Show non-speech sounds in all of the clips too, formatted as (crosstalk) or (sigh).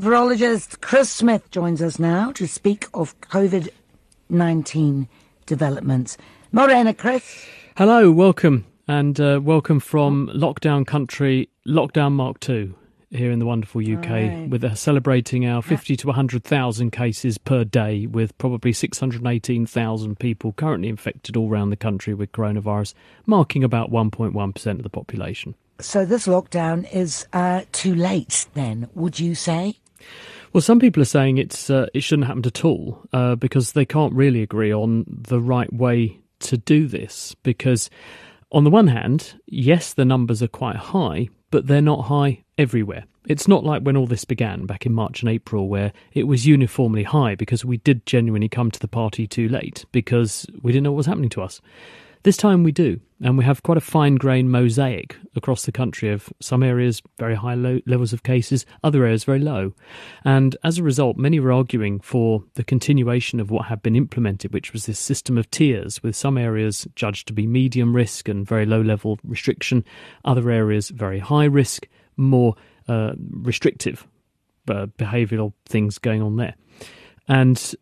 Virologist Chris Smith joins us now to speak of COVID 19 developments. Morena, Chris. Hello, welcome, and uh, welcome from lockdown country, lockdown Mark 2 here in the wonderful UK, right. with uh, celebrating our 50 to 100,000 cases per day, with probably 618,000 people currently infected all around the country with coronavirus, marking about 1.1% of the population. So this lockdown is uh, too late, then, would you say? Well, some people are saying it's uh, it shouldn't happen at all uh, because they can't really agree on the right way to do this. Because, on the one hand, yes, the numbers are quite high, but they're not high everywhere. It's not like when all this began back in March and April, where it was uniformly high because we did genuinely come to the party too late because we didn't know what was happening to us. This time we do, and we have quite a fine grained mosaic across the country of some areas very high levels of cases, other areas very low. And as a result, many were arguing for the continuation of what had been implemented, which was this system of tiers, with some areas judged to be medium risk and very low level restriction, other areas very high risk, more uh, restrictive uh, behavioural things going on there. And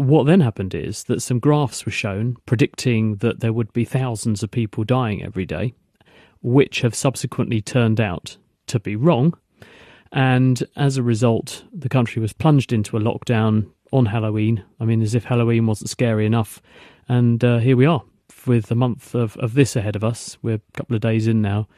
what then happened is that some graphs were shown predicting that there would be thousands of people dying every day, which have subsequently turned out to be wrong. And as a result, the country was plunged into a lockdown on Halloween. I mean, as if Halloween wasn't scary enough. And uh, here we are with a month of, of this ahead of us. We're a couple of days in now.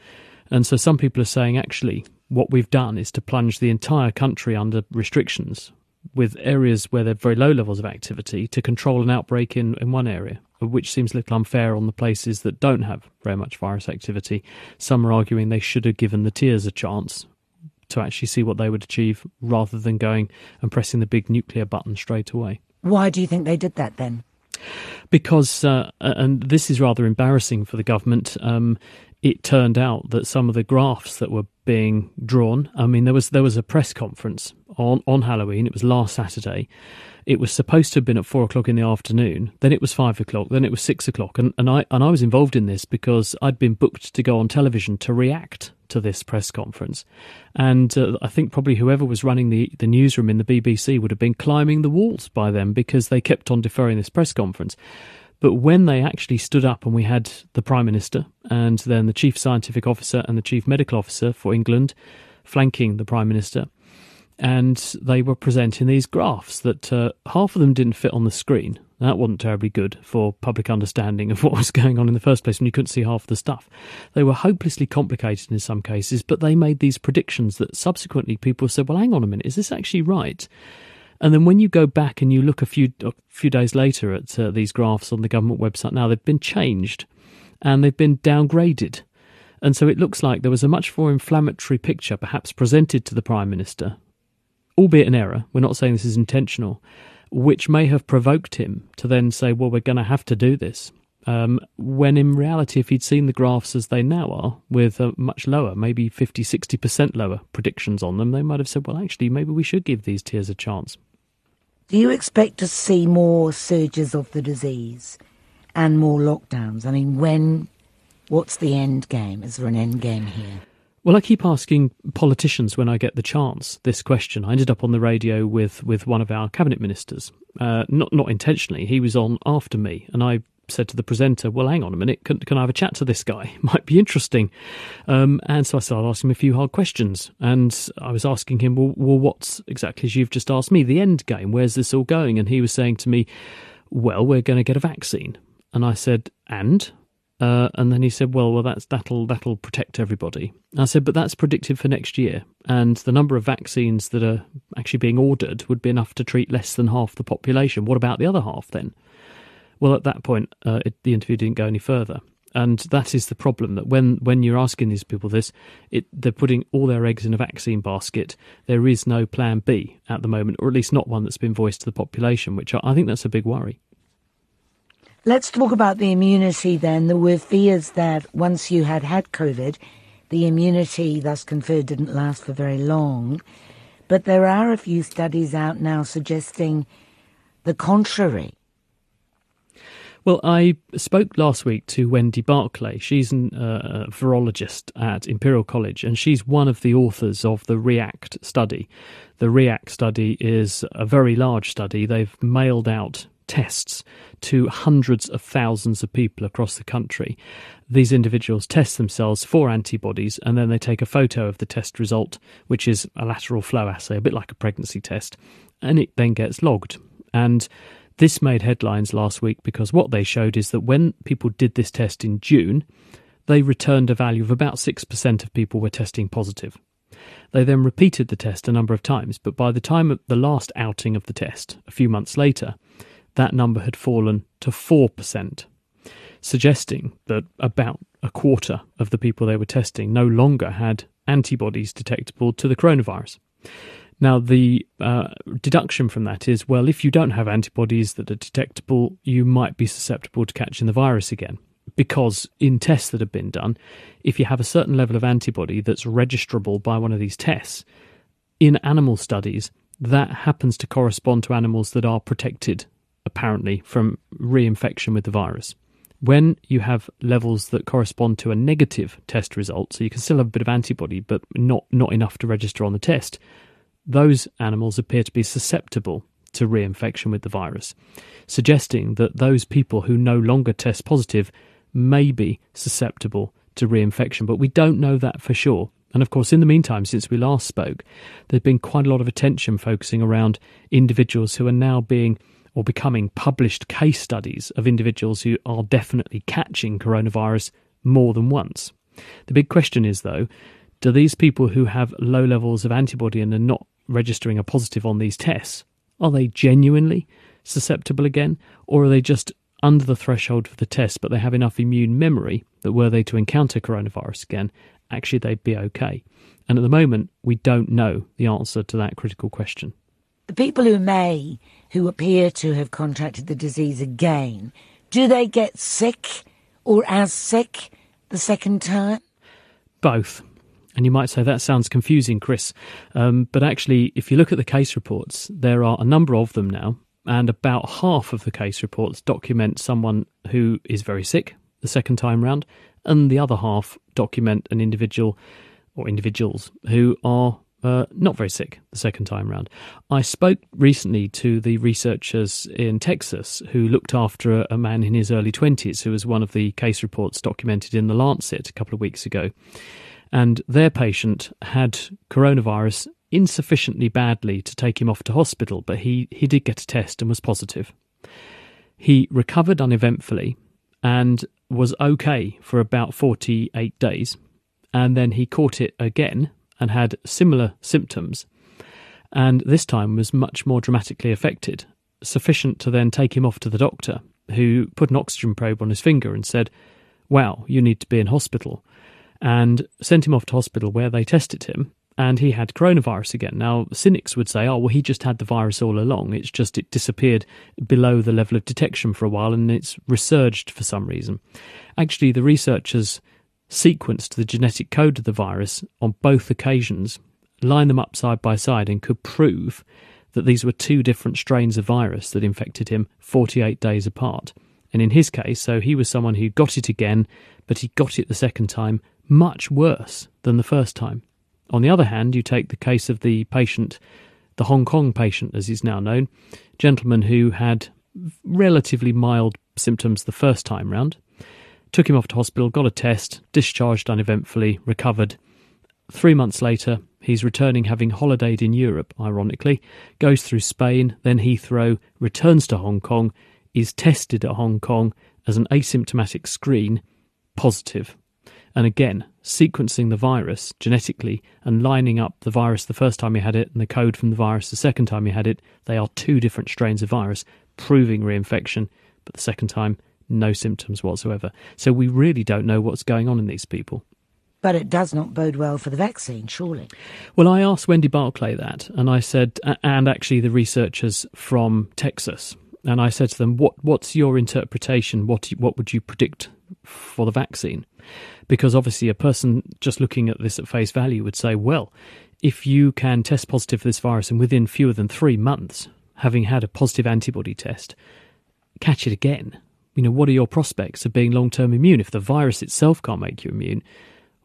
And so some people are saying actually, what we've done is to plunge the entire country under restrictions with areas where there are very low levels of activity to control an outbreak in, in one area, which seems a little unfair on the places that don't have very much virus activity. Some are arguing they should have given the tiers a chance to actually see what they would achieve rather than going and pressing the big nuclear button straight away. Why do you think they did that then? Because, uh, and this is rather embarrassing for the government, um, it turned out that some of the graphs that were being drawn, I mean, there was there was a press conference on, on Halloween. It was last Saturday. It was supposed to have been at four o'clock in the afternoon. Then it was five o'clock. Then it was six o'clock. And, and I and I was involved in this because I'd been booked to go on television to react to this press conference. And uh, I think probably whoever was running the, the newsroom in the BBC would have been climbing the walls by then because they kept on deferring this press conference. But when they actually stood up and we had the Prime Minister and then the Chief Scientific Officer and the Chief Medical Officer for England flanking the Prime Minister, and they were presenting these graphs that uh, half of them didn't fit on the screen. That wasn't terribly good for public understanding of (laughs) what was going on in the first place when you couldn't see half the stuff. They were hopelessly complicated in some cases, but they made these predictions that subsequently people said, well, hang on a minute, is this actually right? And then when you go back and you look a few a few days later at uh, these graphs on the government website now, they've been changed and they've been downgraded. And so it looks like there was a much more inflammatory picture perhaps presented to the Prime Minister, albeit an error. We're not saying this is intentional, which may have provoked him to then say, well, we're going to have to do this. Um, when in reality, if he'd seen the graphs as they now are, with much lower, maybe 50, 60% lower predictions on them, they might have said, well, actually, maybe we should give these tiers a chance. Do you expect to see more surges of the disease and more lockdowns? I mean, when, what's the end game? Is there an end game here? Well, I keep asking politicians when I get the chance this question. I ended up on the radio with, with one of our cabinet ministers, uh, not not intentionally. He was on after me, and I said to the presenter, "Well, hang on a minute, can, can I have a chat to this guy? (laughs) Might be interesting." Um, and so I started asking him a few hard questions, and I was asking him, "Well, well, what's exactly as you've just asked me? The end game? Where's this all going?" And he was saying to me, "Well, we're going to get a vaccine." And I said, "And?" Uh, and then he said, "Well, well, that's that'll that'll protect everybody." I said, "But that's predicted for next year, and the number of vaccines that are actually being ordered would be enough to treat less than half the population. What about the other half then?" Well, at that point, uh, it, the interview didn't go any further. And that is the problem that when, when you're asking these people this, it, they're putting all their eggs in a vaccine basket. There is no plan B at the moment, or at least not one that's been voiced to the population, which I, I think that's a big worry. Let's talk about the immunity then. There were fears that once you had had COVID, the immunity thus conferred didn't last for very long. But there are a few studies out now suggesting the contrary. Well, I spoke last week to Wendy Barclay. She's uh, a virologist at Imperial College, and she's one of the authors of the REACT study. The REACT study is a very large study. They've mailed out tests to hundreds of thousands of people across the country. These individuals test themselves for antibodies and then they take a photo of the test result, which is a lateral flow assay, a bit like a pregnancy test, and it then gets logged. And this made headlines last week because what they showed is that when people did this test in June, they returned a value of about 6% of people were testing positive. They then repeated the test a number of times, but by the time of the last outing of the test, a few months later, that number had fallen to 4%, suggesting that about a quarter of the people they were testing no longer had antibodies detectable to the coronavirus. Now, the uh, deduction from that is well, if you don't have antibodies that are detectable, you might be susceptible to catching the virus again. Because in tests that have been done, if you have a certain level of antibody that's registrable by one of these tests, in animal studies, that happens to correspond to animals that are protected, apparently, from reinfection with the virus. When you have levels that correspond to a negative test result, so you can still have a bit of antibody, but not, not enough to register on the test, those animals appear to be susceptible to reinfection with the virus, suggesting that those people who no longer test positive may be susceptible to reinfection, but we don't know that for sure. And of course, in the meantime, since we last spoke, there's been quite a lot of attention focusing around individuals who are now being or becoming published case studies of individuals who are definitely catching coronavirus more than once. The big question is, though, do these people who have low levels of antibody and are not registering a positive on these tests, are they genuinely susceptible again, or are they just under the threshold for the test, but they have enough immune memory that were they to encounter coronavirus again, actually they'd be okay? And at the moment, we don't know the answer to that critical question. The people who may, who appear to have contracted the disease again, do they get sick or as sick the second time? Both. And you might say that sounds confusing, Chris. Um, but actually, if you look at the case reports, there are a number of them now, and about half of the case reports document someone who is very sick the second time round, and the other half document an individual or individuals who are uh, not very sick the second time round. I spoke recently to the researchers in Texas who looked after a, a man in his early 20s who was one of the case reports documented in The Lancet a couple of weeks ago and their patient had coronavirus insufficiently badly to take him off to hospital, but he, he did get a test and was positive. He recovered uneventfully and was okay for about 48 days, and then he caught it again and had similar symptoms, and this time was much more dramatically affected, sufficient to then take him off to the doctor, who put an oxygen probe on his finger and said, Wow, you need to be in hospital and sent him off to hospital where they tested him and he had coronavirus again. Now, cynics would say, oh, well, he just had the virus all along. It's just it disappeared below the level of detection for a while and it's resurged for some reason. Actually, the researchers sequenced the genetic code of the virus on both occasions, lined them up side by side, and could prove that these were two different strains of virus that infected him 48 days apart. And in his case, so he was someone who got it again, but he got it the second time much worse than the first time. On the other hand, you take the case of the patient, the Hong Kong patient, as he's now known, gentleman who had relatively mild symptoms the first time round, took him off to hospital, got a test, discharged uneventfully, recovered. Three months later, he's returning having holidayed in Europe, ironically, goes through Spain, then Heathrow, returns to Hong Kong, is tested at Hong Kong as an asymptomatic screen, positive and again, sequencing the virus genetically and lining up the virus the first time you had it and the code from the virus the second time you had it, they are two different strains of virus, proving reinfection, but the second time, no symptoms whatsoever. So we really don't know what's going on in these people. But it does not bode well for the vaccine, surely. Well, I asked Wendy Barclay that, and I said, and actually the researchers from Texas, and I said to them, "What what's your interpretation? What what would you predict for the vaccine?" Because obviously, a person just looking at this at face value would say, well, if you can test positive for this virus and within fewer than three months, having had a positive antibody test, catch it again, you know, what are your prospects of being long term immune? If the virus itself can't make you immune,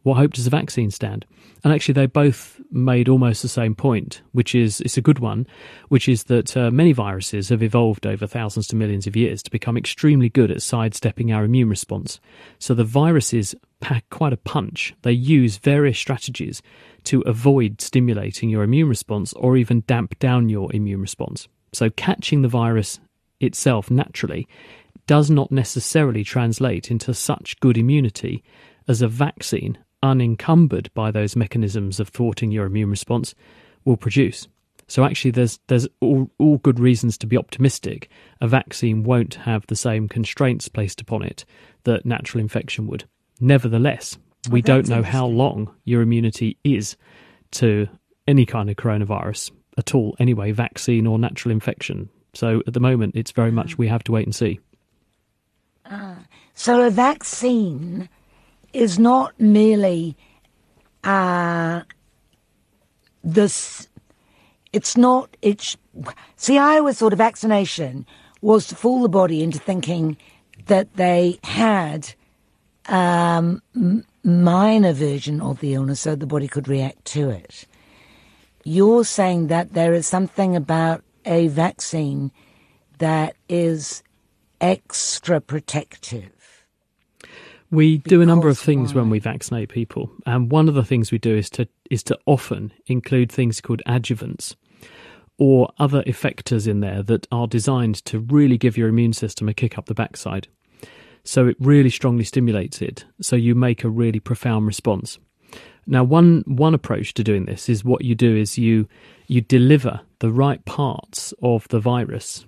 what hope does a vaccine stand? And actually, they both made almost the same point, which is it's a good one, which is that uh, many viruses have evolved over thousands to millions of years to become extremely good at sidestepping our immune response. So the viruses pack quite a punch. They use various strategies to avoid stimulating your immune response or even damp down your immune response. So catching the virus itself naturally does not necessarily translate into such good immunity as a vaccine unencumbered by those mechanisms of thwarting your immune response will produce. So actually, there's there's all, all good reasons to be optimistic. A vaccine won't have the same constraints placed upon it that natural infection would. Nevertheless, we don't know how long your immunity is to any kind of coronavirus at all. Anyway, vaccine or natural infection. So at the moment, it's very much we have to wait and see. Uh, so a vaccine is not merely uh, this. It's not. It's see. I always thought a vaccination was to fool the body into thinking that they had um, minor version of the illness, so the body could react to it. You're saying that there is something about a vaccine that is extra protective. We do a number of things why? when we vaccinate people, and one of the things we do is to is to often include things called adjuvants or other effectors in there that are designed to really give your immune system a kick up the backside. So it really strongly stimulates it, so you make a really profound response. Now, one one approach to doing this is what you do is you you deliver the right parts of the virus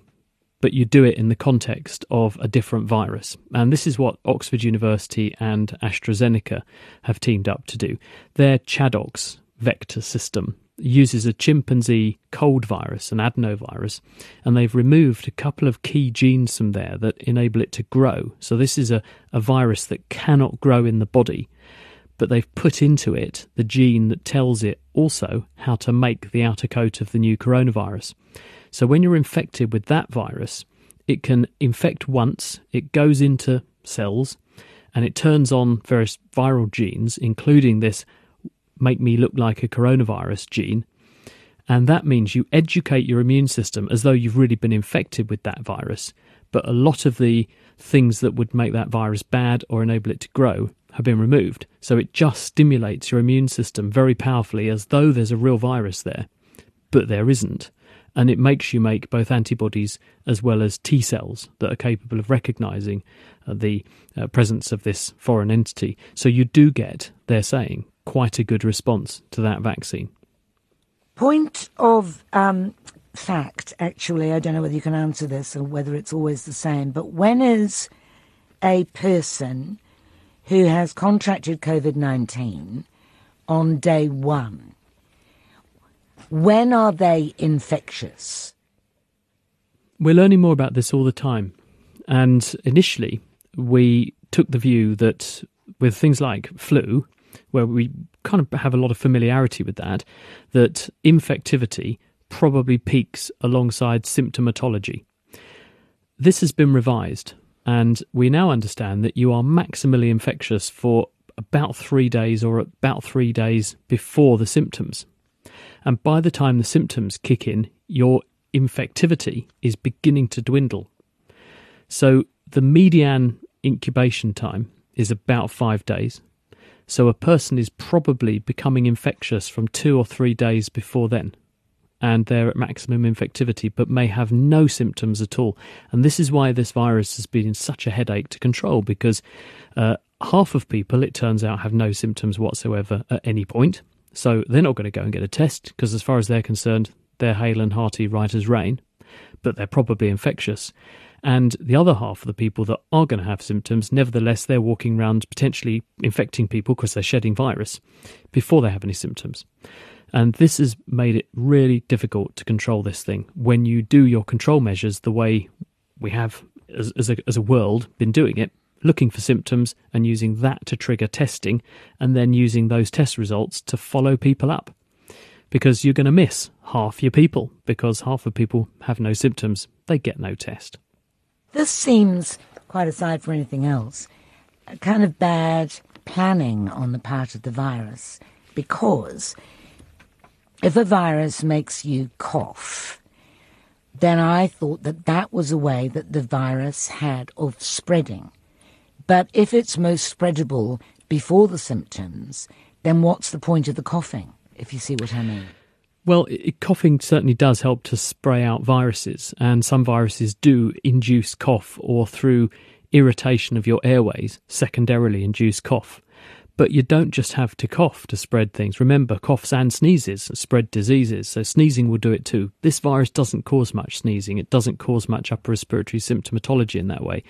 but you do it in the context of a different virus. And this is what Oxford University and AstraZeneca have teamed up to do. Their ChAdOx vector system uses a chimpanzee cold virus, an adenovirus, and they've removed a couple of key genes from there that enable it to grow. So this is a, a virus that cannot grow in the body, but they've put into it the gene that tells it also how to make the outer coat of the new coronavirus. So when you're infected with that virus, it can infect once, it goes into cells, and it turns on various viral genes, including this make me look like a coronavirus gene. And that means you educate your immune system as though you've really been infected with that virus. But a lot of the things that would make that virus bad or enable it to grow have been removed. So it just stimulates your immune system very powerfully as though there's a real virus there. But there isn't and it makes you make both antibodies as well as T cells that are capable of recognizing uh, the uh, presence of this foreign entity. So you do get, they're saying, quite a good response to that vaccine. Point of um, fact, actually, I don't know whether you can answer this or whether it's always the same, but when is a person who has contracted COVID 19 on day one? When are they infectious? We're learning more about this all the time. And initially, we took the view that with things like flu, where we kind of have a lot of familiarity with that, that infectivity probably peaks alongside symptomatology. This has been revised, and we now understand that you are maximally infectious for about three days or about three days before the symptoms. And by the time the symptoms kick in, your infectivity is beginning to dwindle. So the median incubation time is about five days. So a person is probably becoming infectious from two or three days before then. And they're at maximum infectivity, but may have no symptoms at all. And this is why this virus has been such a headache to control because uh, half of people, it turns out, have no symptoms whatsoever at any point. So they're not going to go and get a test because, as far as they're concerned, they're hale and hearty right as rain, but they're probably infectious. And the other half of the people that are going to have symptoms, nevertheless, they're walking around potentially infecting people because they're shedding virus before they have any symptoms. And this has made it really difficult to control this thing when you do your control measures the way we have as, as, a, as a world been doing it looking for symptoms and using that to trigger testing, and then using those test results to follow people up. Because you're going to miss half your people, because half of people have no symptoms, they get no test. This seems quite aside from anything else, a kind of bad planning on the part of the virus because if a virus makes you cough, then I thought that that was a way that the virus had of spreading. But if it's most spreadable before the symptoms, then what's the point of the coughing, if you see what I mean? Well, it, coughing certainly does help to spray out viruses, and some viruses do induce cough or through irritation of your airways, secondarily induce cough. But you don't just have to cough to spread things. Remember, coughs and sneezes spread diseases, so sneezing will do it too. This virus doesn't cause much sneezing, it doesn't cause much upper respiratory symptomatology in that way,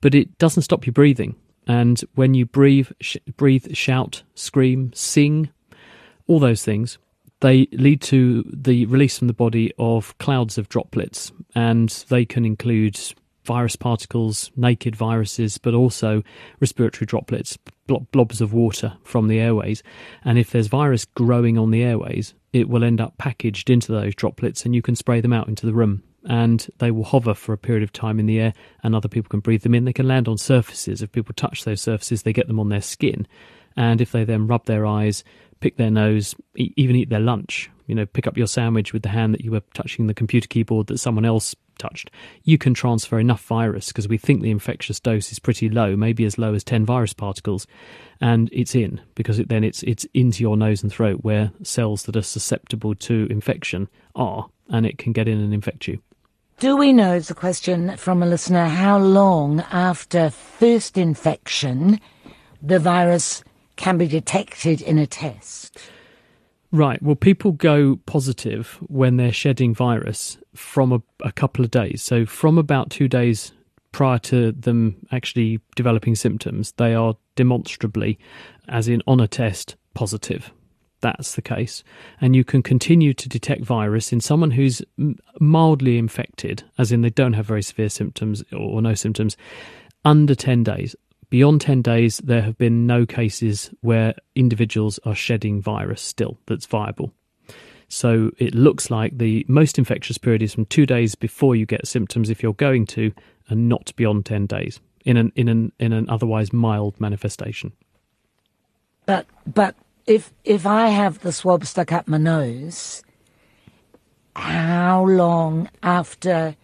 but it doesn't stop you breathing. And when you breathe, sh- breathe, shout, scream, sing, all those things, they lead to the release from the body of clouds of droplets, and they can include virus particles, naked viruses, but also respiratory droplets, blobs of water from the airways. And if there's virus growing on the airways, it will end up packaged into those droplets and you can spray them out into the room. And they will hover for a period of time in the air, and other people can breathe them in. They can land on surfaces. If people touch those surfaces, they get them on their skin. And if they then rub their eyes, pick their nose, even eat their lunch, you know, pick up your sandwich with the hand that you were touching the computer keyboard that someone else touched, you can transfer enough virus because we think the infectious dose is pretty low, maybe as low as 10 virus particles, and it's in because it, then it's it's into your nose and throat where cells that are susceptible to infection are, and it can get in and infect you. Do we know, it's a question from a listener, how long after first infection the virus can be detected in a test? Right. Well, people go positive when they're shedding virus from a, a, couple of days. So, from about two days prior to them actually developing symptoms, they are demonstrably, as in on a test, positive. That's the case. And you can continue to detect virus in someone who's mildly infected, as in they don't have very severe symptoms or no symptoms, under 10 days. Beyond 10 days, there have been no cases where individuals are shedding virus still that's viable. So it looks like the most infectious period is from two days before you get symptoms if you're going to, and not beyond 10 days in an, in an, in an otherwise mild manifestation. But, but if, if I have the swab stuck up my nose, how long after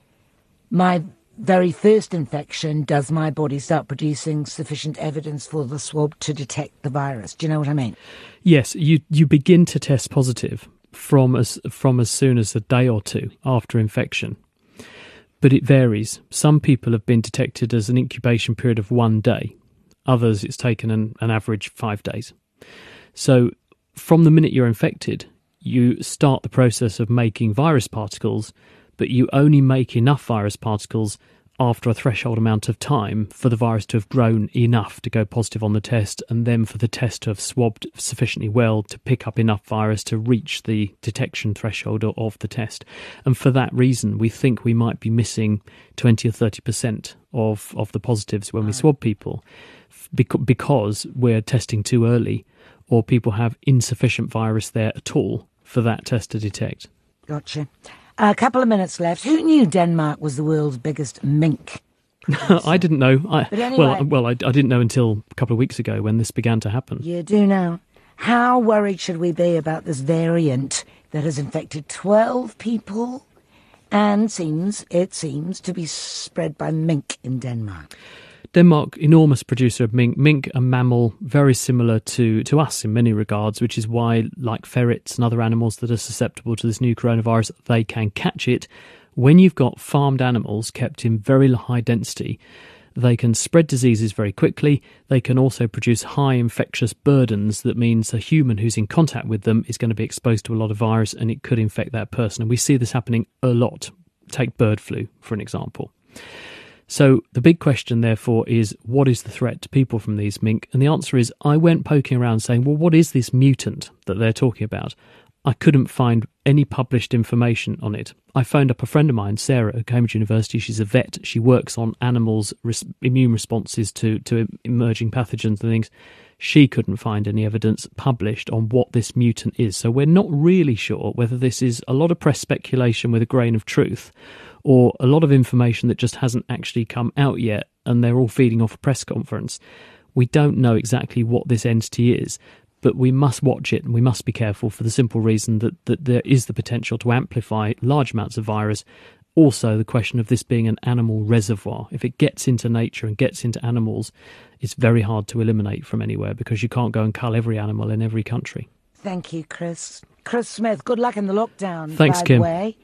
my very first infection does my body start producing sufficient evidence for the swab to detect the virus? Do you know what I mean? Yes, you you begin to test positive from as from as soon as a day or two after infection. But it varies. Some people have been detected as an incubation period of one day. Others, it's taken an, an average five days. So, from the minute you're infected, you start the process of making virus particles but you only make enough virus particles after a threshold amount of time for the virus to have grown enough to go positive on the test, and then for the test to have swabbed sufficiently well to pick up enough virus to reach the detection threshold of the test. And for that reason, we think we might be missing 20 or 30% of, of the positives when we swab people because we're testing too early or people have insufficient virus there at all for that test to detect. Gotcha. A couple of minutes left. Who knew Denmark was the world's biggest mink? (laughs) I didn't know. I, anyway, well, well, I, I, didn't know until a couple of weeks ago when this began to happen. You do now. How worried should we be about this variant that has infected 12 people and seems, it seems, to be spread by mink in Denmark? Denmark, enormous producer of mink. Mink, a mammal very similar to, to us in many regards, which is why, like ferrets and other animals that are susceptible to this new coronavirus, they can catch it. When you've got farmed animals kept in very high density, they can spread diseases very quickly. They can also produce high infectious burdens that means a human who's in contact with them is going to be exposed to a lot of virus and it could infect that person. And we see this happening a lot. Take bird flu, for an example. So the big question, therefore, is what is the threat to people from these mink? And the answer is I went poking around saying, well, what is this mutant that they're talking about? I couldn't find any published information on it. I phoned up a friend of mine, Sarah, at Cambridge University. She's a vet. She works on animals' res- immune responses to, to emerging pathogens and things. She couldn't find any evidence published on what this mutant is. So we're not really sure whether this is a lot of press speculation with a grain of truth or a lot of information that just hasn't actually come out yet and they're all feeding off a press conference. We don't know exactly what this entity is, but we must watch it and we must be careful for the simple reason that, that there is the potential to amplify large amounts of virus. Also, the question of this being an animal reservoir. If it gets into nature and gets into animals, it's very hard to eliminate from anywhere because you can't go and cull every animal in every country. Thank you, Chris. Chris Smith, good luck in the lockdown. Thanks, by Kim. The way.